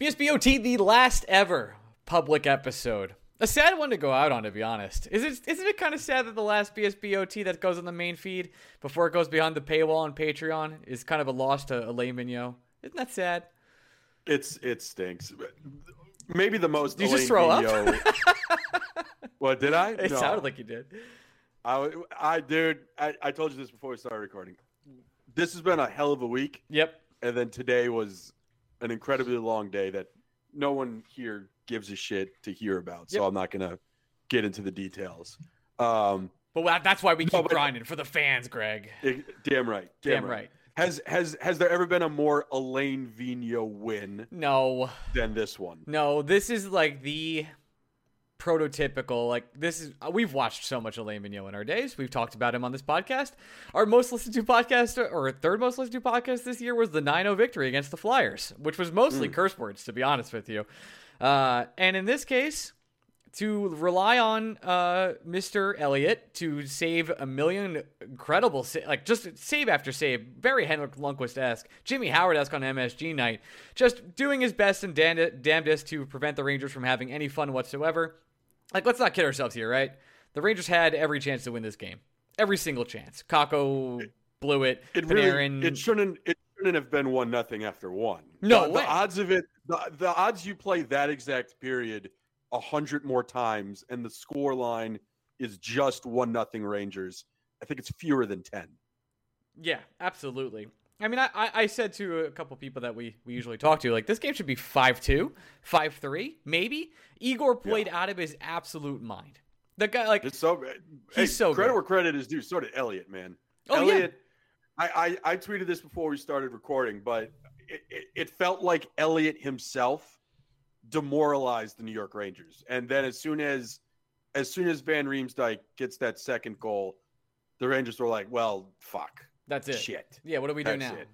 BSBOT, the last ever public episode. A sad one to go out on, to be honest. Is it, isn't it kind of sad that the last BSBOT that goes on the main feed before it goes behind the paywall on Patreon is kind of a loss to Alain Vigneault? Isn't that sad? It's it stinks. Maybe the most. Did you just Elaine throw up? Vigneault- what did I? It No. sounded like you did. I, I, dude, I, I told you this before we started recording. This has been a hell of a week, Yep. and then today was an incredibly long day that no one here gives a shit to hear about. So Yep. I'm not gonna get into the details. Um, But that's why we keep No, but- grinding for the fans, Greg. it- damn right, damn, Damn right. right. Has has has there ever been a more Alain Vigneault win No. than this one? No, this is like the prototypical like this is uh, we've watched so much Alain Vigneault in our days. We've talked about him on this podcast. Our most listened to podcast or third most listened to podcast this year was the 9-0 victory against the Flyers, which was mostly curse words to be honest with you. Uh, and in this case, to rely on uh, Mr. Elliott to save a million incredible, sa- like just save after save, very Henrik Lundqvist esque, Jimmy Howard esque on MSG night, just doing his best and damn- damnedest to prevent the Rangers from having any fun whatsoever. Like, let's not kid ourselves here, right? The Rangers had every chance to win this game, every single chance. Kakko blew it. It really it shouldn't it shouldn't have been one nothing after one. No the, the odds of it the, the odds you play that exact period a hundred more times and the score line is just one nothing Rangers. I think it's fewer than ten. Yeah, absolutely. I mean, I, I said to a couple people that we, we usually talk to, like, this game should be 5 2, 5 3, maybe. Igor played out of his absolute mind. The guy, like, It's so hey, so credit good. where credit is due. So did Elliott, man. Oh, yeah. I, I I tweeted this before we started recording, but it, it, it felt like Elliott himself demoralized the New York Rangers. And then as soon as as soon as Van Riemsdyk gets that second goal, the Rangers were like, "Well, fuck, that's it. shit." Yeah, what do we do That's now? it.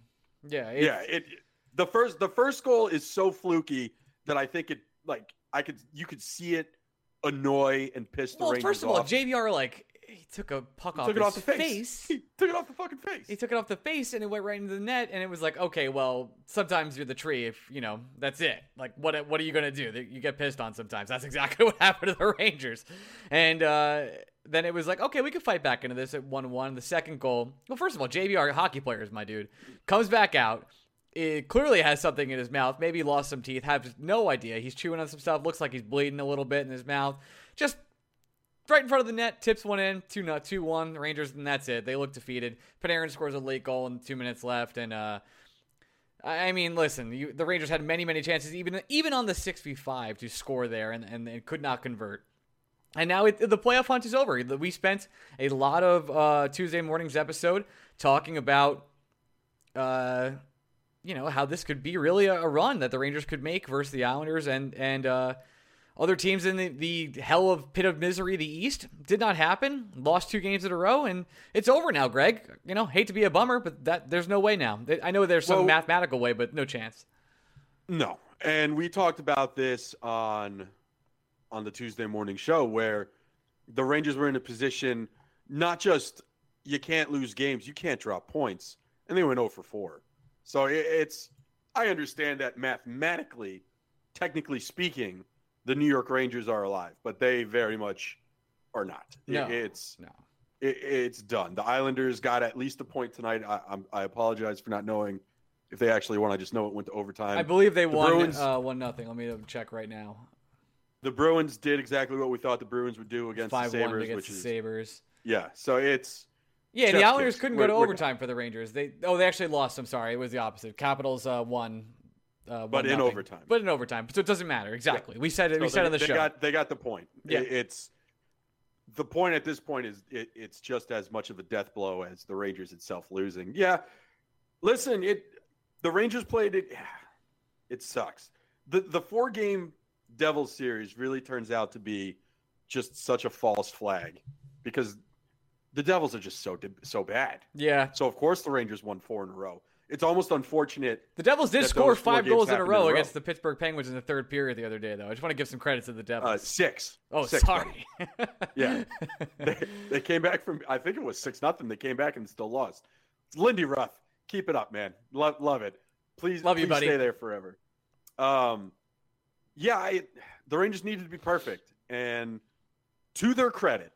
Yeah, it's, yeah, it the first the first goal is so fluky that I think it like I could you could see it annoy and piss the Well, Rangers first of all, off. JVR, like, he took a puck He off took it off the face. He took it off the fucking face. He took it off the face and it went right into the net, and it was like, okay, well, sometimes you're the tree. If you know, that's it. Like, what what are you gonna do? You get pissed on sometimes. That's exactly what happened to the Rangers. And uh, then it was like, okay, we could fight back into this at one one. The second goal. Well, first of all, JVR, hockey players, my dude, comes back out. It clearly has something in his mouth. Maybe lost some teeth. Have no idea. He's chewing on some stuff. Looks like he's bleeding a little bit in his mouth. Just right in front of the net, tips one in, two not two one. Rangers, and that's it. They look defeated. Panarin scores a late goal and two minutes left, and uh, I I mean, listen, you, the Rangers had many many chances, even even on the six v five, to score there, and and, and could not convert. And now it, the playoff hunt is over. We spent a lot of uh, Tuesday morning's episode talking about, uh, you know, how this could be really a, a run that the Rangers could make versus the Islanders and and uh, other teams in the, the hell of pit of misery, the East. Did not happen. Lost two games in a row, and it's over now. Greg, you know, hate to be a bummer, but that there's no way now. I know there's some Well- mathematical way, but no chance. No, And we talked about this on on the Tuesday morning show where the Rangers were in a position not just you can't lose games, you can't drop points, and they went 0 for 4. So it's I understand that mathematically, technically speaking, the New York Rangers are alive, but they very much are not. No, it's no. it, it's done. The Islanders got at least a point tonight. I, I'm, I apologize for not knowing if they actually won. I just know it went to overtime. I believe they the won Bruins- uh, one nothing. Let me check right now. The Bruins did exactly what we thought the Bruins would do against the Sabres, against which the is Sabres. yeah. So it's Yeah, the Islanders couldn't We're- go to overtime for the Rangers. They oh they actually lost. I'm sorry, it was the opposite. Capitals uh, won. Uh, But in nothing. overtime. But in overtime, so it doesn't matter exactly. We said it. we so said they, on the they show. got they got the point. Yeah. It- it's the point at this point is it, it's just as much of a death blow as the Rangers itself losing. Yeah, listen, it the Rangers played it. It sucks. the The four game Devils series really turns out to be just such a false flag because the Devils are just so so bad. yeah, So of course the Rangers won four in a row. It's almost unfortunate. the Devils did score five goals in a row in a row. against the Pittsburgh Penguins in the third period the other day, though. I just want to give some credit to the Devils. Uh, six. oh, Six, sorry. Yeah. they, they came back from I think it was six nothing. They came back and still lost. Lindy Ruff. Keep it up, man. Love love it. Please Love you, please buddy. Stay there forever. Um, yeah, I, the Rangers needed to be perfect, and to their credit,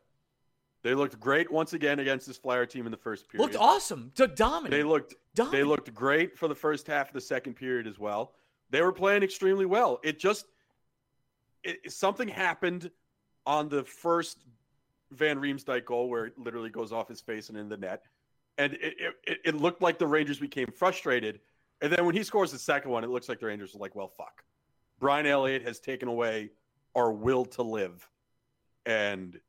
they looked great once again against this Flyer team in the first period. Looked awesome. To dominate. They looked they looked great for the first half of the second period as well. They were playing extremely well. It just it, something happened on the first Van Riemsdyk goal where it literally goes off his face and in the net, and it, it- it, it looked like the Rangers became frustrated. And then when he scores the second one, it looks like the Rangers are like, "Well, fuck." Brian Elliott has taken away our will to live, and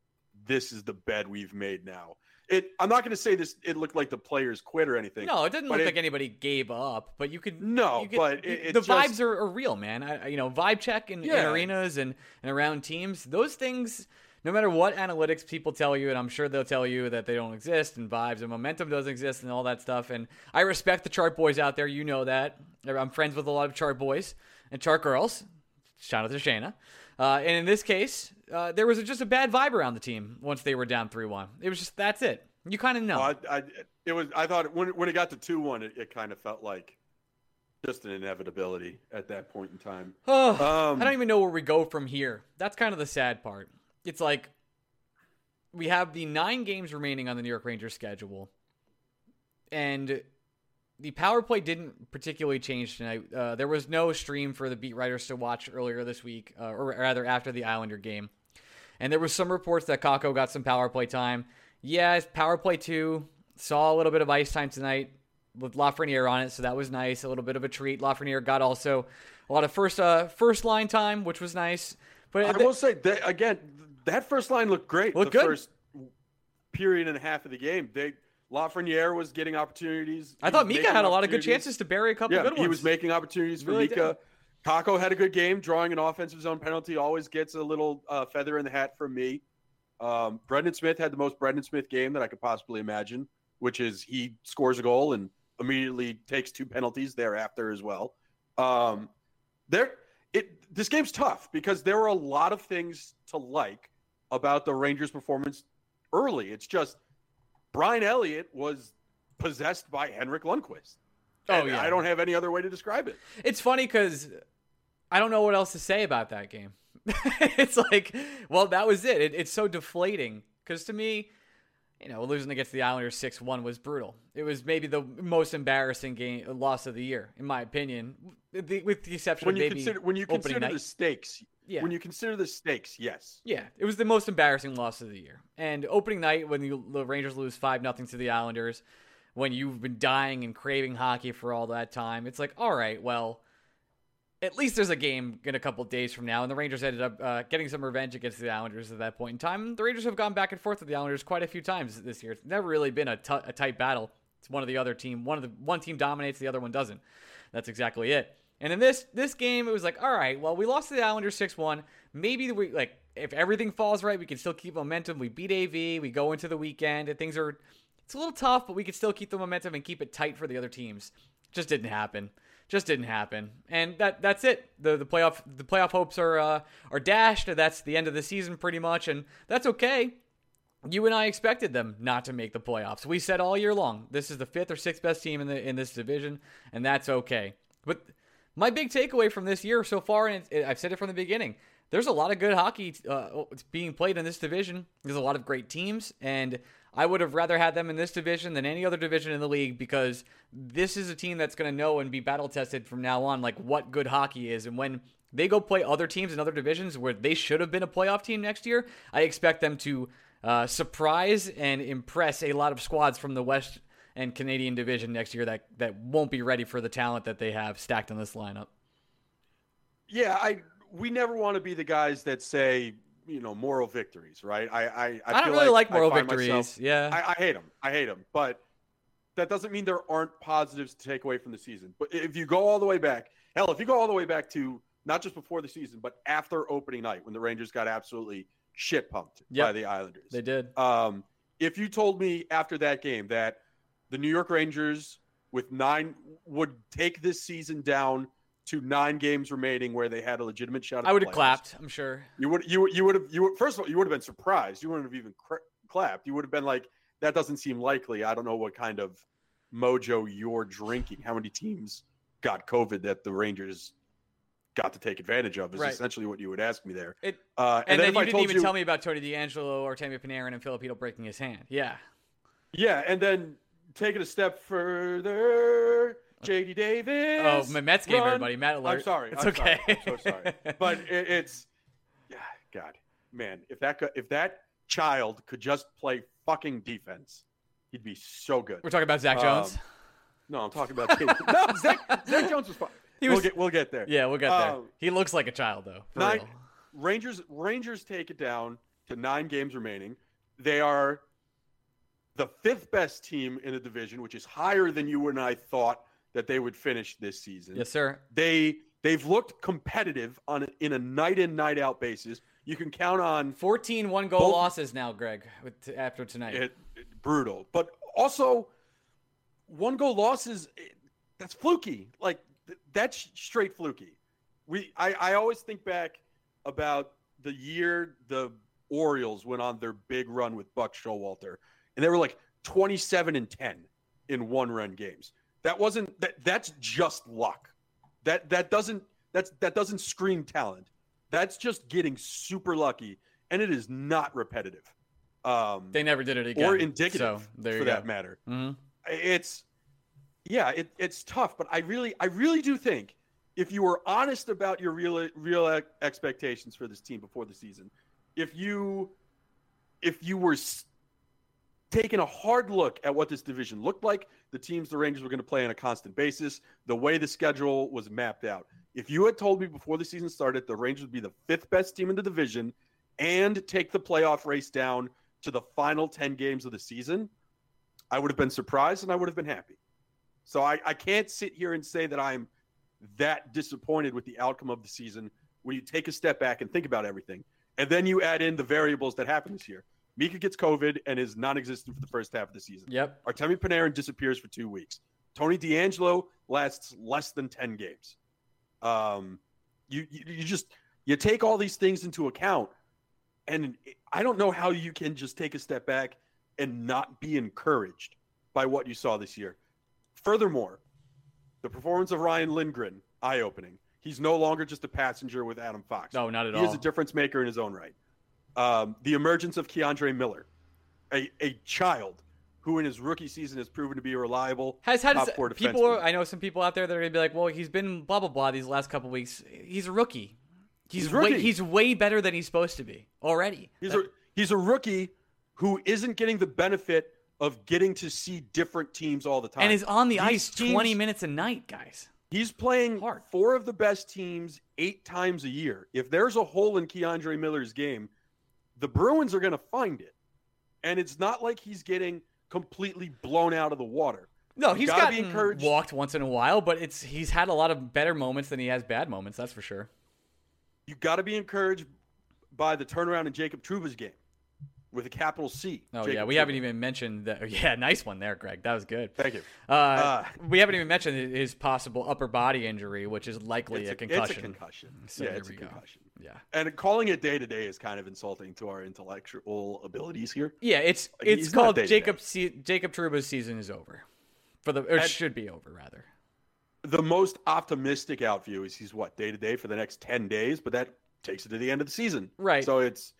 this is the bed we've made now. It. I'm not going to say this. It looked like the players quit or anything. No, it didn't look it- like anybody gave up, but you could. No, you could- but you- it- the it's vibes are, are real, man. I, you know, vibe check in, in arenas and, and around teams. Those things, no matter what analytics people tell you, and I'm sure they'll tell you that they don't exist, and vibes and momentum doesn't exist, and all that stuff. And I respect the chart boys out there. You know that. I'm friends with a lot of chart boys and chart girls. Shout out to Shayna. Uh, and in this case, uh, there was just a bad vibe around the team once they were down three one. It was just that's it. You kind of know. I, I, it was. I thought when when it got to two one, it, it kind of felt like just an inevitability at that point in time. Oh, Um, I don't even know where we go from here. That's kind of the sad part. It's like we have the nine games remaining on the New York Rangers schedule, and the power play didn't particularly change tonight. Uh, there was no stream for the beat writers to watch earlier this week, uh, or rather after the Islander game. And there was some reports that Kakko got some power play time. Yes, power play two. Saw a little bit of ice time tonight with Lafreniere on it, so that was nice. A little bit of a treat. Lafreniere got also a lot of first uh, first line time, which was nice. But I will say that again. That first line looked great. Looked the good. first period and a half of the game. They Lafreniere was getting opportunities. I thought Mika had a lot of good chances to bury a couple Yeah, good ones. he was making opportunities for Really Mika. Kakko had a good game, drawing an offensive zone penalty. Always gets a little uh, feather in the hat from me. Um, Brendan Smith had the most Brendan Smith game that I could possibly imagine, which is he scores a goal and immediately takes two penalties thereafter as well. Um, there, it this game's tough because there were a lot of things to like about the Rangers' performance early. It's just Brian Elliott was possessed by Henrik Lundqvist. Oh, yeah. I don't have any other way to describe it. It's funny because I don't know what else to say about that game. it's like, well, that was it. it it's so deflating because to me, you know, losing against the Islanders six one was brutal. It was maybe the most embarrassing game loss of the year, in my opinion, with the, with the exception When of you maybe consider when you consider night. the stakes, Yeah. when you consider the stakes, yes. Yeah, it was the most embarrassing loss of the year. And opening night, when you, the Rangers lose five nothing to the Islanders, when you've been dying and craving hockey for all that time, it's like, all right, well, at least there's a game in a couple days from now. And the Rangers ended up uh, getting some revenge against the Islanders at that point in time. The Rangers have gone back and forth with the Islanders quite a few times this year. It's never really been a t- a tight battle. It's one of the other team. One of the one team dominates, the other one doesn't. That's exactly it. And in this this game, it was like, all right, well, we lost to the Islanders six one. Maybe we like if everything falls right, we can still keep momentum. We beat AV. We go into the weekend, and things are it's a little tough, but we can still keep the momentum and keep it tight for the other teams. Just didn't happen. Just didn't happen, and that that's it. the the playoff The playoff hopes are uh, are dashed. That's the end of the season, pretty much, and that's okay. You and I expected them not to make the playoffs. We said all year long, this is the fifth or sixth best team in the in this division, and that's okay. But my big takeaway from this year so far, and I've said it from the beginning, there's a lot of good hockey uh, being played in this division. There's a lot of great teams, and I would have rather had them in this division than any other division in the league because this is a team that's going to know and be battle tested from now on, like what good hockey is. And when they go play other teams in other divisions where they should have been a playoff team next year, I expect them to uh, surprise and impress a lot of squads from the West and Canadian division next year that that won't be ready for the talent that they have stacked in this lineup. Yeah, I we never want to be the guys that say you know moral victories, right? I I, I, I don't really like, like moral victories. Myself, yeah, I, I hate them. I hate them, but that doesn't mean there aren't positives to take away from the season. But if you go all the way back, hell, if you go all the way back to not just before the season, but after opening night when the Rangers got absolutely shit pumped yep. by the Islanders, they did. Um, if you told me after that game that the New York Rangers with nine would take this season down to nine games remaining where they had a legitimate shot. I would have clapped. I'm sure you would. You you would have. You would, first of all, you would have been surprised. You wouldn't have even cr- clapped. You would have been like, "That doesn't seem likely." I don't know what kind of mojo you're drinking. How many teams got COVID that the Rangers got to take advantage of? Is right. essentially what you would ask me there. It, uh, and, and, then, then you didn't even you, tell me about Tony DeAngelo or Tammy Panarin and Filipino breaking his hand. Yeah. Yeah, and then take it a step further. JD Davis. Oh, my Mets game, run. everybody. Matt alert. I'm sorry. It's I'm okay. Sorry. I'm so sorry. but it, it's, yeah, God, man, if that if that child could just play fucking defense, he'd be so good. We're talking about Zach Jones. Um, no, I'm talking about no. Zach, Zach Jones was fine. Was, we'll get we'll get there. Yeah, we'll get there. Um, he looks like a child though. Nine, Rangers Rangers take it down to nine games remaining. They are the fifth best team in the division, which is higher than you and I thought that they would finish this season. Yes, sir. They they've looked competitive on in a night in night out basis. You can count on 14 one goal both, losses now, Greg, with, after tonight. It, it, brutal, but also one goal losses. It, that's fluky. Like that's straight fluky. We I, I always think back about the year the Orioles went on their big run with Buck Showalter, and they were like 27 and 10 in one run games. That wasn't that that's just luck. That that doesn't that's that doesn't scream talent. That's just getting super lucky and it is not repetitive. Um they never did it again. Or indicative so, for go. that matter. Mm-hmm. It's yeah, it, it's tough, but I really I really do think if you were honest about your real real expectations for this team before the season, if you if you were taking a hard look at what this division looked like, the teams the Rangers were going to play on a constant basis, the way the schedule was mapped out. If you had told me before the season started the Rangers would be the fifth best team in the division and take the playoff race down to the final 10 games of the season, I would have been surprised and I would have been happy. So I, I can't sit here and say that I'm that disappointed with the outcome of the season when you take a step back and think about everything. And then you add in the variables that happened this year. Mika gets COVID and is non-existent for the first half of the season. Yep. Artemi Panarin disappears for two weeks. Tony DeAngelo lasts less than ten games. Um, you, you you just you take all these things into account, and I don't know how you can just take a step back and not be encouraged by what you saw this year. Furthermore, the performance of Ryan Lindgren eye-opening. He's no longer just a passenger with Adam Fox. No, not at he all. He is a difference maker in his own right. Um, the emergence of K'Andre Miller, a, a child who in his rookie season has proven to be reliable has had top four people. Are, I know some people out there that are gonna be like, well, he's been blah blah blah these last couple weeks. He's a rookie. He's, he's rookie. way he's way better than he's supposed to be already. He's a he's a rookie who isn't getting the benefit of getting to see different teams all the time and is on the These ice teams, 20 minutes a night, guys. He's playing Hard. four of the best teams eight times a year. If there's a hole in K'Andre Miller's game, the Bruins are going to find it. And it's not like he's getting completely blown out of the water. No, he's got encouraged. walked once in a while, but it's he's had a lot of better moments than he has bad moments. That's for sure. You got to be encouraged by the turnaround in Jacob Trouba's game. With a capital C. Oh Jacob yeah, we haven't even mentioned that. Yeah, nice one there, Greg. That was good. Thank you. Uh, Uh, we haven't even mentioned his possible upper body injury, which is likely a, a, concussion. It's a concussion. So yeah, it's a go. concussion. Yeah, And calling it day to day is kind of insulting to our intellectual abilities here. yeah. It's Like, it's called. Jacob Jacob Trouba's season is over, for the or And- should be over rather. The most optimistic out view is he's what day to day for the next ten days, but that takes it to the end of the season. Right. So it's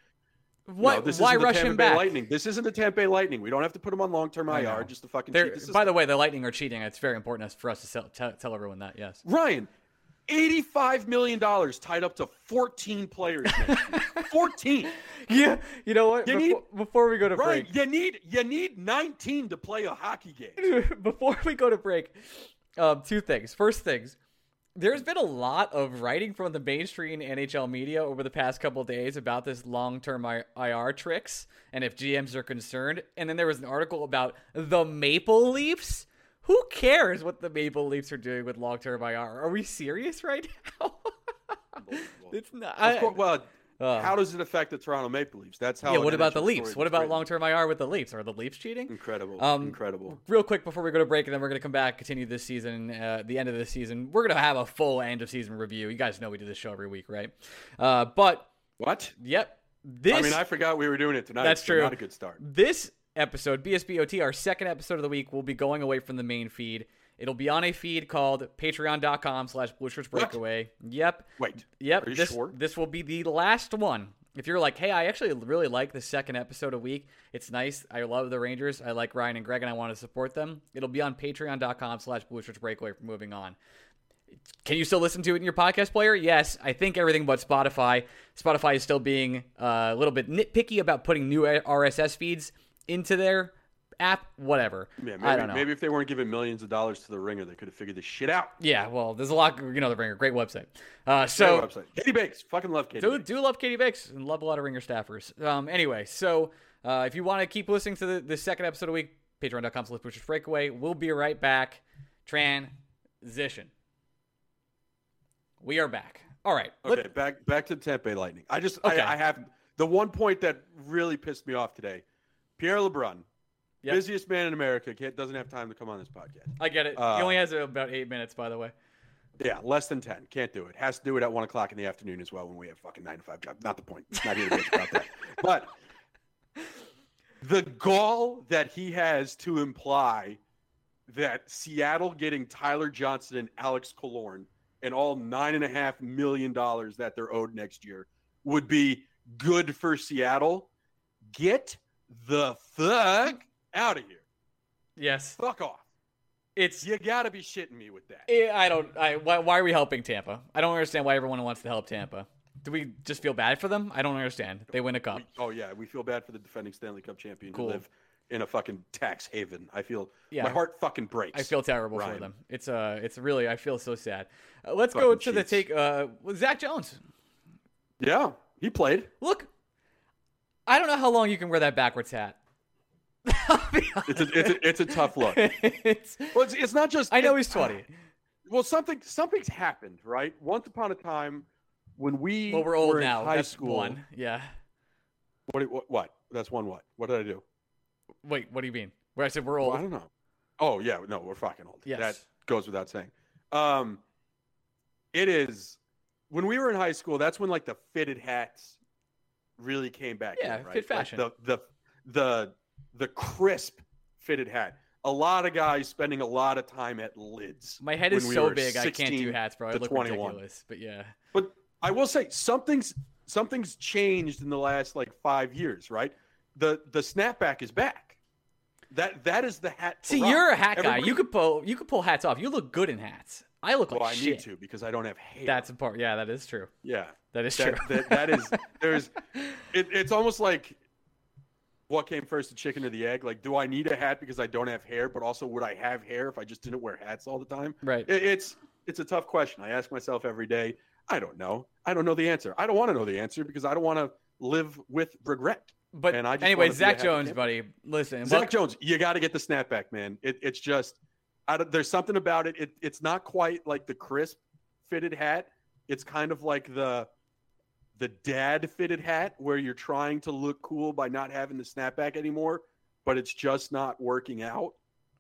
Why this why rush him back? Lightning. This isn't the Tampa Bay Lightning. We don't have to put him on long term IR just to fucking They're- cheat the by the way, the Lightning are cheating. It's very important for us to sell, tell, tell everyone that. Yes. Ryan, eighty-five million dollars tied up to fourteen players. Fourteen. Yeah. You know what? You before, before we go to Ryan, break, you need you need nineteen to play a hockey game. before we go to break, um, two things. First things, there's been a lot of writing from the mainstream NHL media over the past couple days about this long-term I- IR tricks and if GMs are concerned. And then there was an article about the Maple Leafs. Who cares what the Maple Leafs are doing with long-term IR? Are we serious right now? it's not. Of course, well, Uh, how does it affect the Toronto Maple Leafs? That's how. yeah. What about the Leafs? What about long-term IR with the Leafs? Are the Leafs cheating? Incredible. Um, Incredible. Real quick before we go to break, and then we're going to come back, continue this season, uh, the end of the season. We're going to have a full end of season review. You guys know we do this show every week, right? Uh, but, What? yep. This, I mean, I forgot we were doing it tonight. That's so true. Not a good start. this episode, BSBOT, our second episode of the week, will be going away from the main feed. It'll be on a feed called patreon.com slash Blue Shirts What? Breakaway. Yep. Wait. Yep. Are you this, sure? this will be the last one. If you're like, hey, I actually really like the second episode a week. It's nice. I love the Rangers. I like Ryan and Greg, and I want to support them. It'll be on patreon.com slash Breakaway for moving on. Can you still listen to it in your podcast player? Yes, I think everything but Spotify. Spotify is still being uh, a little bit nitpicky about putting new RSS feeds into their app. Whatever. Yeah, maybe, I don't know. maybe if they weren't giving millions of dollars to the ringer, they could have figured this shit out. Yeah, well, there's a lot. You know, the Ringer, great website. Uh, Great so website. Katie Bakes. Fucking love Katie. do Bakes. do love Katie Bakes and love a lot of Ringer staffers. Um, anyway, so uh, if you want to keep listening to the, the second episode of the week, patreon.com slash blueshirts breakaway. We'll be right back. Transition. We are back. All right. let- Okay, back back to Bay Lightning. I just Okay. I, I have the one point that really pissed me off today. Pierre LeBrun, Yep. busiest man in America, can't, doesn't have time to come on this podcast. I get it. Uh, he only has about eight minutes, by the way. Yeah, less than ten, can't do it. Has to do it at one o'clock in the afternoon as well when we have fucking nine to five job. Not the point. Not here to bitch about that. But the gall that he has to imply that Seattle getting Tyler Johnson and Alex Killorn and all nine and a half million dollars that they're owed next year would be good for Seattle. Get the fuck out of here. Yes. Fuck off. It's. You gotta be shitting me with that. eh, I don't. I, why, why are we helping Tampa? I don't understand why everyone wants to help Tampa. Do we just feel bad for them? I don't understand. They win a cup. We- oh yeah, we feel bad for the defending Stanley Cup champion Cool. who live in a fucking tax haven. I feel Yeah. my heart fucking breaks. I feel terrible for them. It's uh, it's really. I feel so sad. Uh, let's go Fucking to the take. Uh, Zach Jones. Yeah, he played. Look, I don't know how long you can wear that backwards hat. It's a, it's a, it's a tough look. It's- Well, it's, it's not just. I know he's twenty. Well, something something's happened, right? Once upon a time, when we Well, we're old were now. high That's school. one. Yeah. What, what? What? That's one. What? What did I do? Wait, what do you mean? Where I said we're Well, old? I don't know. Oh yeah, no, we're fucking old. Yes. That goes without saying. Um, it is when we were in high school. That's when like the fitted hats really came back. Yeah, in, right? fit Like, fashion. the the the the crisp fitted hat. A lot of guys spending a lot of time at lids. My head is we so big I can't do hats, bro. I look 21. ridiculous. But yeah. But I will say something's something's changed in the last like five years, right? The the snapback is back. That that is the hat. See, you're a hat guy. You could pull you could pull hats off. You look good in hats. I look Well, like I shit. need to because I don't have hair. That's important. Yeah, that is true. yeah. That is That, true. that, that is there's it, it's almost like what came first, the chicken or the egg? Like, do I need a hat because I don't have hair, but also would I have hair if I just didn't wear hats all the time? right. It, it's it's a tough question. I ask myself every day. I don't know. I don't know the answer. I don't want to know the answer because I don't want to live with regret. But and I just anyway, wanna be a Zach Jones, buddy. Listen, Zach well- Jones, you got to get the snapback, man. It, it's just, I don't, there's something about it. it. It's not quite like the crisp fitted hat. It's kind of like the the dad fitted hat where you're trying to look cool by not having the snapback anymore, but it's just not working out.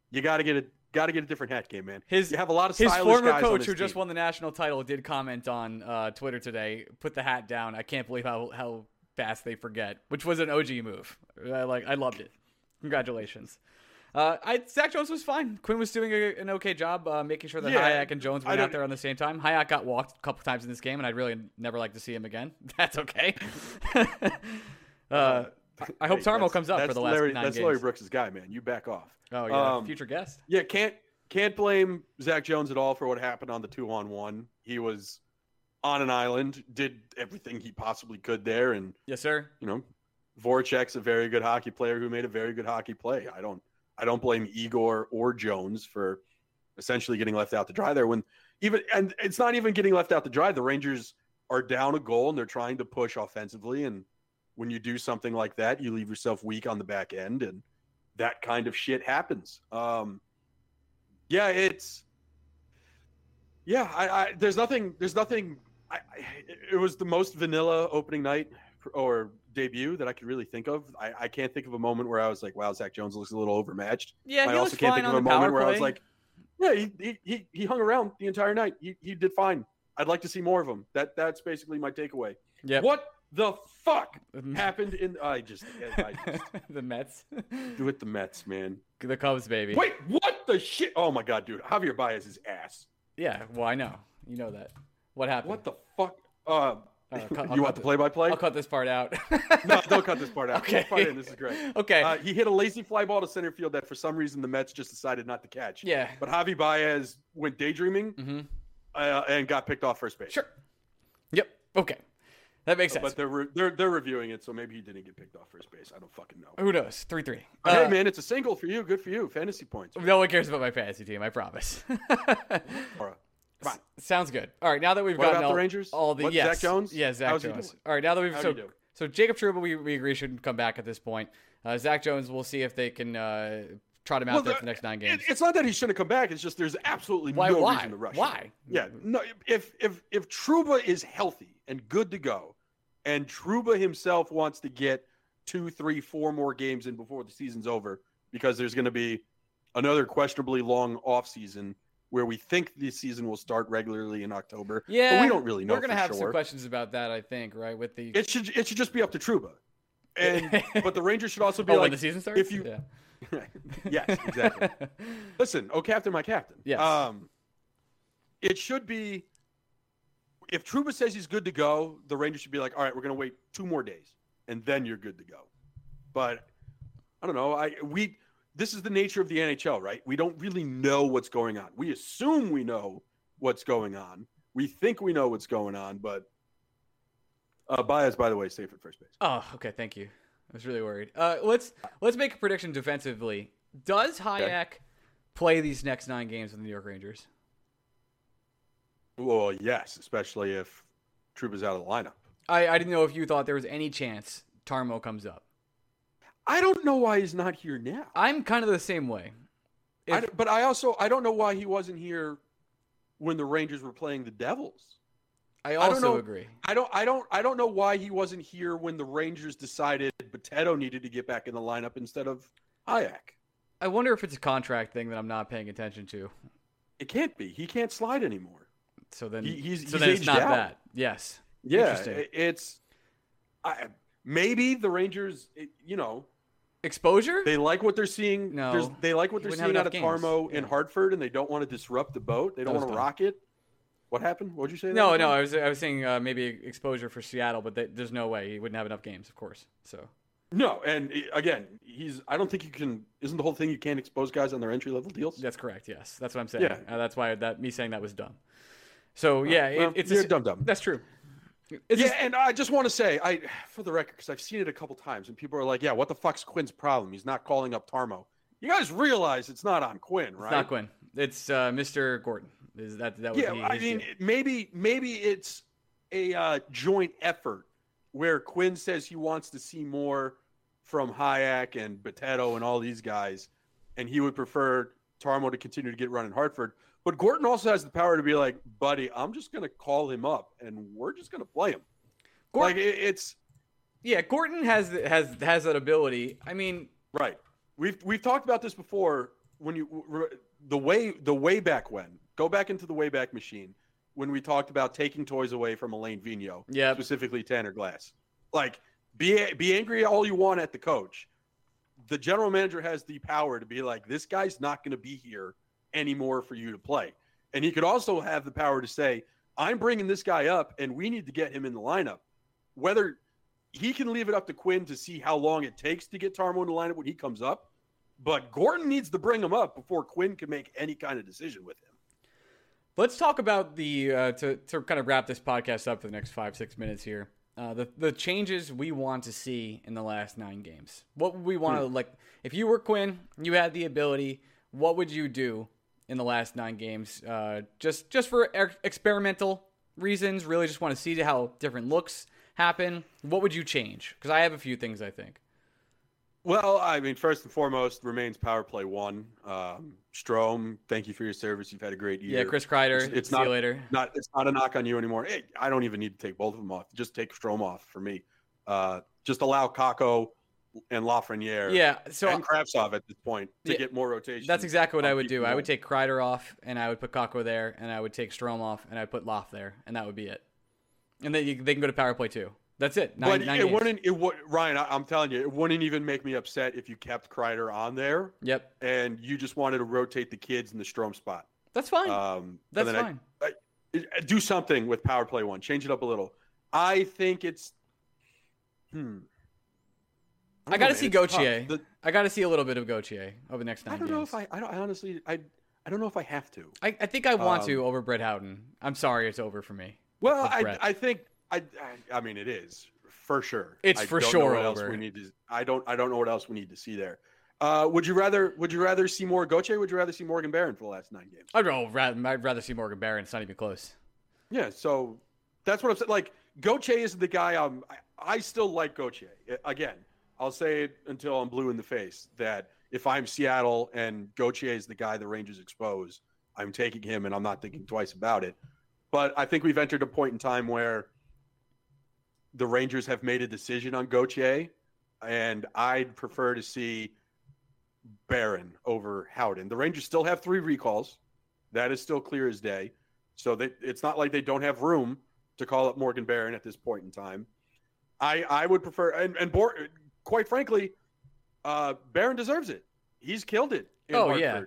You got to get a got to get a different hat game, man. His you have a lot of his former coach who just won the national title did comment on uh, Twitter today. Put the hat down. I can't believe how how fast they forget, which was an OG move. I like I loved it. Congratulations. Uh, I Zach Jones was fine. Quinn was doing a, an okay job uh, making sure that Yeah, Hajek and Jones went out there on the same time. Hajek got walked a couple times in this game, and I'd really never like to see him again. That's okay. uh, I hope Tarmo comes up for the last Larry, nine That's games. Larry Brooks' guy, man. You back off. oh yeah, Um, future guest. Yeah, can't can't blame Zach Jones at all for what happened on the two on one. He was on an island, did everything he possibly could there, and Yes, sir. you know, Voracek's a very good hockey player who made a very good hockey play. I don't I don't blame Igor or Jones for essentially getting left out to dry there when even and it's not even getting left out to dry. The Rangers are down a goal and they're trying to push offensively and when you do something like that, you leave yourself weak on the back end and that kind of shit happens. Um yeah, it's yeah, I, I there's nothing there's nothing I, it was the most vanilla opening night or debut that I could really think of. I, I can't think of a moment where I was like, wow, Zach Jones looks a little overmatched. Yeah, I also can't think of a moment where I was like, yeah, he, he, he, he hung around the entire night. He, he did fine. I'd like to see more of him. That that's basically my takeaway. Yep. What the fuck happened in I just, I just the Mets, do it the Mets, man. the Cubs, baby. Wait, what the shit? Oh my god, dude. Javier Baez is ass. Yeah, well, I know. You know that. What happened? What the fuck? Uh, Cut- you want the play by play? I'll cut this part out. No, don't cut this part out. Okay. Okay. Part in. This is great. Okay. Uh, he hit a lazy fly ball to center field that for some reason the Mets just decided not to catch. yeah. But Javi Baez went daydreaming Mm-hmm. uh, and got picked off first base. Sure. Yep. Okay. That makes sense. But they're, re- they're they're reviewing it, so maybe he didn't get picked off first base. I don't fucking know. Who knows? Three three. Uh, hey, man, it's a single for you. Good for you. Fantasy points. No one cares about my fantasy team. I promise. Come on. Sounds good. All right. Now that we've What gotten about the all, Rangers? all the What, yes, Zach Jones? yeah, Zach How's Jones. All right. Now that we've so so Jacob Trouba, we, we agree shouldn't come back at this point. Uh, Zach Jones, we'll see if they can uh, trot him out Well, there for the next nine It- games. it's not that he shouldn't come back. It's just there's absolutely Why? no why? reason to rush. him. Why? Yeah, no. If if if Trouba is healthy and good to go, and Trouba himself wants to get two, three, four more games in before the season's over, because there's going to be another questionably long off season where we think the season will start regularly in October. Yeah, but we don't really know. We're gonna have some questions about that. I think right with the It should it should just be up to Trouba, and but the Rangers should also be oh, when like the season starts. if you- yeah. yes, exactly. Listen, oh captain, my captain. Yes. Um, it should be if Trouba says he's good to go, the Rangers should be like, all right, we're gonna wait two more days, and then you're good to go. But I don't know. I we this is the nature of the NHL, right? We don't really know what's going on. We assume we know what's going on. We think we know what's going on, but uh, Baez, by the way, safe at first base. Oh, okay. Thank you. I was really worried. Uh, let's let's make a prediction defensively. Does Hajek play these next nine games with the New York Rangers? Well, yes, especially if Troop is out of the lineup. I, I didn't know if you thought there was any chance Tarmo comes up. I don't know why he's not here now. I'm kind of the same way. If- d- but I also I don't know why he wasn't here when the Rangers were playing the Devils. I don't also know. agree. I don't I don't I don't know why he wasn't here when the Rangers decided Potato needed to get back in the lineup instead of Hajek. I wonder if it's a contract thing that I'm not paying attention to. It can't be. He can't slide anymore. So then, He- he's- so he's then it's not out. that. Yes. Yeah, Interesting. it's I, maybe the Rangers. you know, Exposure? they like what they're seeing. No, There's- they like what they're seeing out of enough games. Tarmo in Yeah. Hartford, and they don't want to disrupt the boat. They don't want to rock it. What happened? What'd you say? no, no. I was I was saying uh, maybe exposure for Seattle, but th- there's no way he wouldn't have enough games, of course. So No, and again, he's. I don't think you can. Isn't the whole thing you can't expose guys on their entry level deals? that's correct. Yes, that's what I'm saying. Yeah. Uh, that's why that me saying that was dumb. So yeah, it- Well, it's you're a, dumb dumb. That's true. It's yeah, just- and I just want to say, I for the record, because I've seen it a couple times, and people are like, "Yeah, what the fuck's Quinn's problem? He's not calling up Tarmo." You guys realize it's not on Quinn, right? It's not Quinn. It's uh, Mr. Gorton. Is that that was Yeah, he, I mean, deal. maybe maybe it's a uh, joint effort where Quinn says he wants to see more from Hajek and Bitetto and all these guys, and he would prefer Tarmo to continue to get run in Hartford. But Gorton also has the power to be like, buddy, I'm just going to call him up, and we're just going to play him. Gorton, Like it, it's yeah, Gorton has has has that ability. I mean, right. We've we've talked about this before. When you the way the way back when go back into the way back machine when we talked about taking toys away from Alain Vigneault, yeah, specifically Tanner Glass. Like be be angry all you want at the coach. The general manager has the power to be like, this guy's not going to be here anymore for you to play. And he could also have the power to say, I'm bringing this guy up and we need to get him in the lineup. Whether he can leave it up to Quinn to see how long it takes to get Tarmo in the lineup when he comes up, but Gorton needs to bring him up before Quinn can make any kind of decision with him. Let's talk about the uh, to to kind of wrap this podcast up for the next five six minutes here. Uh, the the changes we want to see in the last nine games. What would we want to like? If you were Quinn, you had the ability. What would you do in the last nine games? Uh, just just for ex- experimental reasons. Really, just want to see how different looks happen. What would you change? Because I have a few things I think. Well, I mean, first and foremost, remains power play one. Um, Strome, thank you for your service. You've had a great year. Yeah, Chris Kreider. It's, it's see not you later. Not it's not a knock on you anymore. Hey, I don't even need to take both of them off. Just take Strome off for me. Uh, just allow Kakko and Lafreniere Yeah. So and Kravtsov at this point to Yeah, get more rotation. That's exactly what I would do. I would take Kreider off, and I would put Kakko there, and I would take Strome off, and I'd put Loft there, and that would be it. And then you, they can go to power play too. That's it. Nine, but nine it games. wouldn't. It would Ryan. I, I'm telling you, it wouldn't even make me upset if you kept Kreider on there Yep, and you just wanted to rotate the kids in the Strome spot. that's fine. Um, that's fine. I, I- do something with power play one. Change it up a little. I think it's. Hmm. I, don't got to know, see. Gauthier. The- I got to see a little bit of Gauthier over the next nine I don't games. know if I. I don't. I honestly. I. I don't know if I have to. I, I think I want to Um, over Brett Howden. I'm sorry, it's over for me. Well, I. I think. I, I. I mean, it is for sure. It's I for don't know sure what else over. we need to. I don't. I don't know what else we need to see there. Uh, would you rather? Would you rather see more Goche? Would you rather see Morgan Barron for the last nine games? I'd rather, I'd rather see Morgan Barron. It's not even close. Yeah, so that's what I'm saying. Like Goche is the guy. I'm. I, I still like Goche. Again, I'll say it until I'm blue in the face that if I'm Seattle and Goche is the guy the Rangers expose, I'm taking him and I'm not thinking twice about it. But I think we've entered a point in time where the Rangers have made a decision on Goche, and I'd prefer to see Barron over Howden. The Rangers still have three recalls. That is still clear as day. So they, it's not like they don't have room to call up Morgan Barron at this point in time. I I would prefer and and Bor, quite frankly, uh, Barron deserves it. He's killed it. In Oh, Hartford. yeah.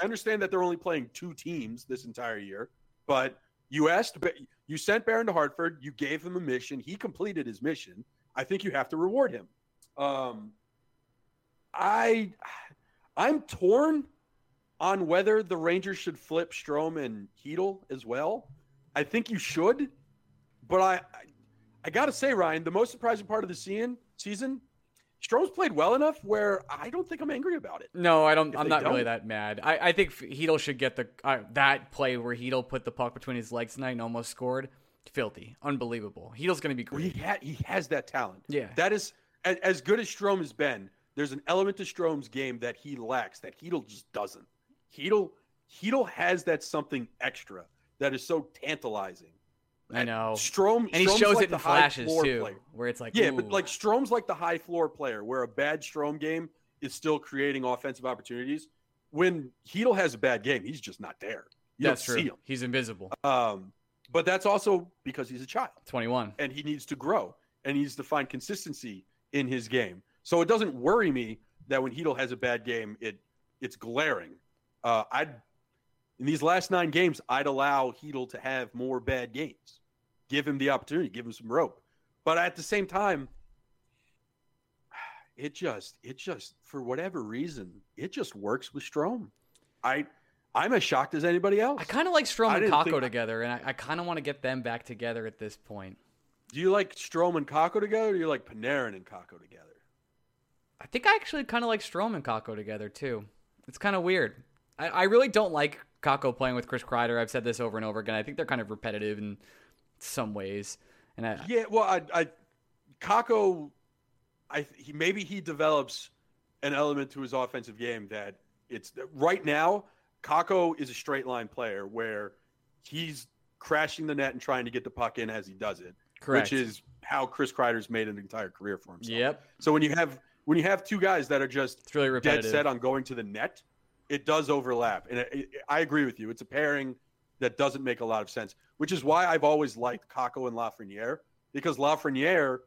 I understand that they're only playing two teams this entire year, but you asked, you sent Barron to Hartford. You gave him a mission. He completed his mission. I think you have to reward him. Um, I I'm torn on whether the Rangers should flip Strome and Chytil as well. I think you should, but I I, I got to say, Ryan, the most surprising part of the season season, Strome's played well enough where I don't think I'm angry about it. No, I don't. If I'm not really don't- that mad. I, I think Chytil should get the uh, that play where Chytil put the puck between his legs tonight and almost scored. Filthy, unbelievable. Chytil's gonna be Well, He great. ha- he has that talent. Yeah. that is as, as good as Strome has been. There's an element to Strome's game that he lacks that Chytil just doesn't. Chytil Chytil has that something extra that is so tantalizing. I know, Strome and he Strome's shows like it in flashes too, player. where it's like, Yeah, but like Strome's like the high floor player, where a bad Strome game is still creating offensive opportunities. When Chytil has a bad game, he's just not there. You that's true. He's invisible. Um, but that's also because he's a child 21. and he needs to grow and he needs to find consistency in his game. So it doesn't worry me that when Chytil has a bad game, it it's glaring. Uh, I'd in these last nine games, I'd allow Chytil to have more bad games. Give him the opportunity, give him some rope. But at the same time, it just it just for whatever reason, it just works with Strome. I I'm as shocked as anybody else. I kind of like Strome and Kakko think- together, and I, I kind of want to get them back together at this point. Do you like Strome and Kakko together, or do you like Panarin and Kakko together? I think I actually kind of like Strome and Kakko together too. It's kind of weird. I, I really don't like Kakko playing with Chris Kreider. I've said this over and over again. I think they're kind of repetitive in some ways, and I, Yeah, well, I, I Kakko, I he maybe he develops an element to his offensive game that it's right now. Kakko is a straight line player where he's crashing the net and trying to get the puck in as he does it, correct. which is how Chris Kreider's made an entire career for himself. Yep. So when you have when you have two guys that are just It's really dead set on going to the net, it does overlap. And it, it- I agree with you. It's a pairing that doesn't make a lot of sense, which is why I've always liked Kakko and Lafreniere because Lafreniere,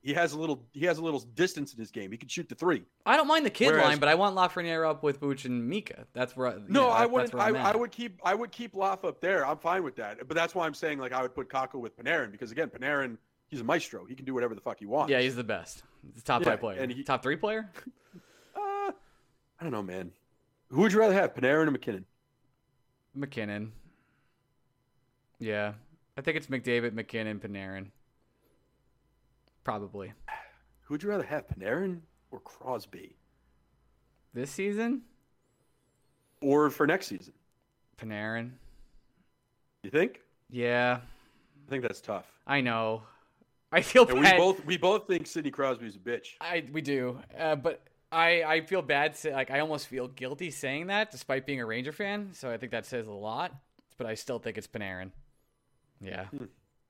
he has a little he has a little distance in his game. He can shoot the three. I don't mind the kid Whereas- line, but I want Lafreniere up with Booch and Mika. That's where. No, know, I wouldn't. I, I would keep. I would keep Loff up there. I'm fine with that. But that's why I'm saying like I would put Kakko with Panarin because again, Panarin, he's a maestro. He can do whatever the fuck he wants. Yeah, he's the best. He's the top Yeah, five player. and he- top three player. Uh, I don't know, man. Who would you rather have, Panarin or MacKinnon? MacKinnon. Yeah, I think it's McDavid, MacKinnon, Panarin. Probably Who would you rather have, Panarin or Crosby? this season. Or for next season? Panarin. You think? Yeah, I think that's tough. I know. I feel And we bad. both we both think Sidney Crosby's a bitch. I we do, uh, but I I feel bad. Say, like I almost feel guilty saying that, despite being a Ranger fan. So I think that says a lot. But I still think it's Panarin. Yeah,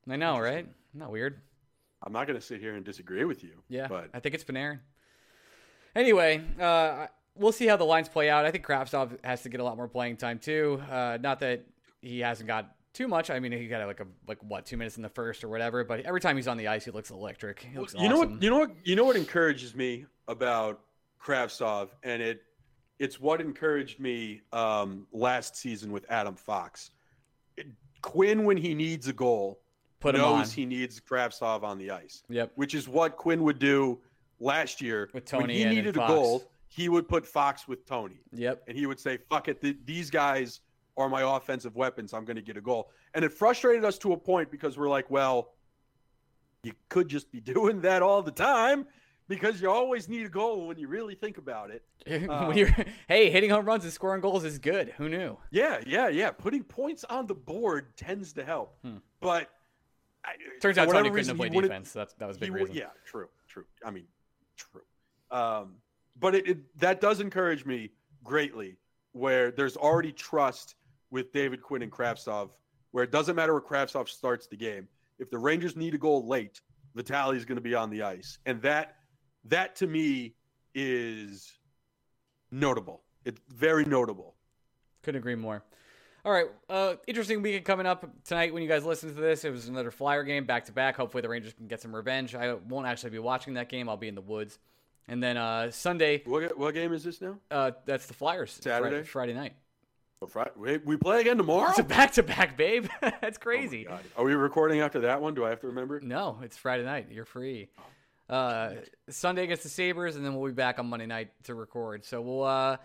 I know, right? Not weird. I'm not going to sit here and disagree with you. Yeah, but I think it's Panarin. Anyway, uh, we'll see how the lines play out. I think Kravtsov has to get a lot more playing time too. Uh, not that he hasn't got too much. I mean, he got like a like what two minutes in the first or whatever. But every time he's on the ice, he looks electric. He looks you know what? You know what? You know what encourages me about Kravtsov, and it it's what encouraged me um, last season with Adam Fox. It- Quinn, when he needs a goal, Put knows he needs Kravtsov on the ice. Yep. which is what Quinn would do last year With when Tony he and needed a Fox. goal. He would put Fox with Tony, Yep. and he would say, "Fuck it, th- these guys are my offensive weapons. I'm going to get a goal." And it frustrated us to a point because we're like, "Well, you could just be doing that all the time." Because you always need a goal when you really think about it. You're, hey, hitting home runs and scoring goals is good. Who knew? Yeah, yeah, yeah. Putting points on the board tends to help. But I, Hmm. Turns out Tony couldn't played defense. That's that was a big he reason. Yeah, true, true. I mean, true. Um, but it, it that does encourage me greatly, where there's already trust with David Quinn and Kravtsov, where it doesn't matter where Kravtsov starts the game. If the Rangers need a goal late, Vitaly is going to be on the ice, and that that to me is notable. It's very notable. Couldn't agree more. All right, uh, interesting weekend coming up tonight. When you guys listen to this, it was another Flyer game back to back. Hopefully, the Rangers can get some revenge. I won't actually be watching that game. I'll be in the woods. And then uh, Sunday, What, what game is this now? uh, that's the Flyers. Saturday? Friday, Friday night. Oh, Fri- We, play again tomorrow. It's a back to back, babe. that's Oh crazy. God. Are we recording after that one? Do I have to remember? No, it's Friday night. You're free. Uh, Sunday against the Sabres, and then we'll be back on Monday night to record. So we'll uh,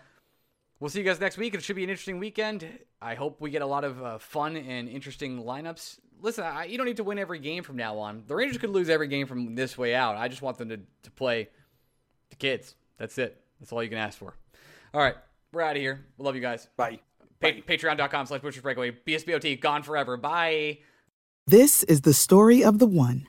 we'll see you guys next week. It should be an interesting weekend. I hope we get a lot of uh, fun and interesting lineups. Listen, I, you don't need to win every game from now on. The Rangers could lose every game from this way out. I just want them to, to play the kids. That's it. That's all you can ask for. All right, we're out of here. We love you guys. Bye. Pa- Patreon.com slash Blueshirts Breakaway. BSBOT, gone forever. Bye. This is the story of the one.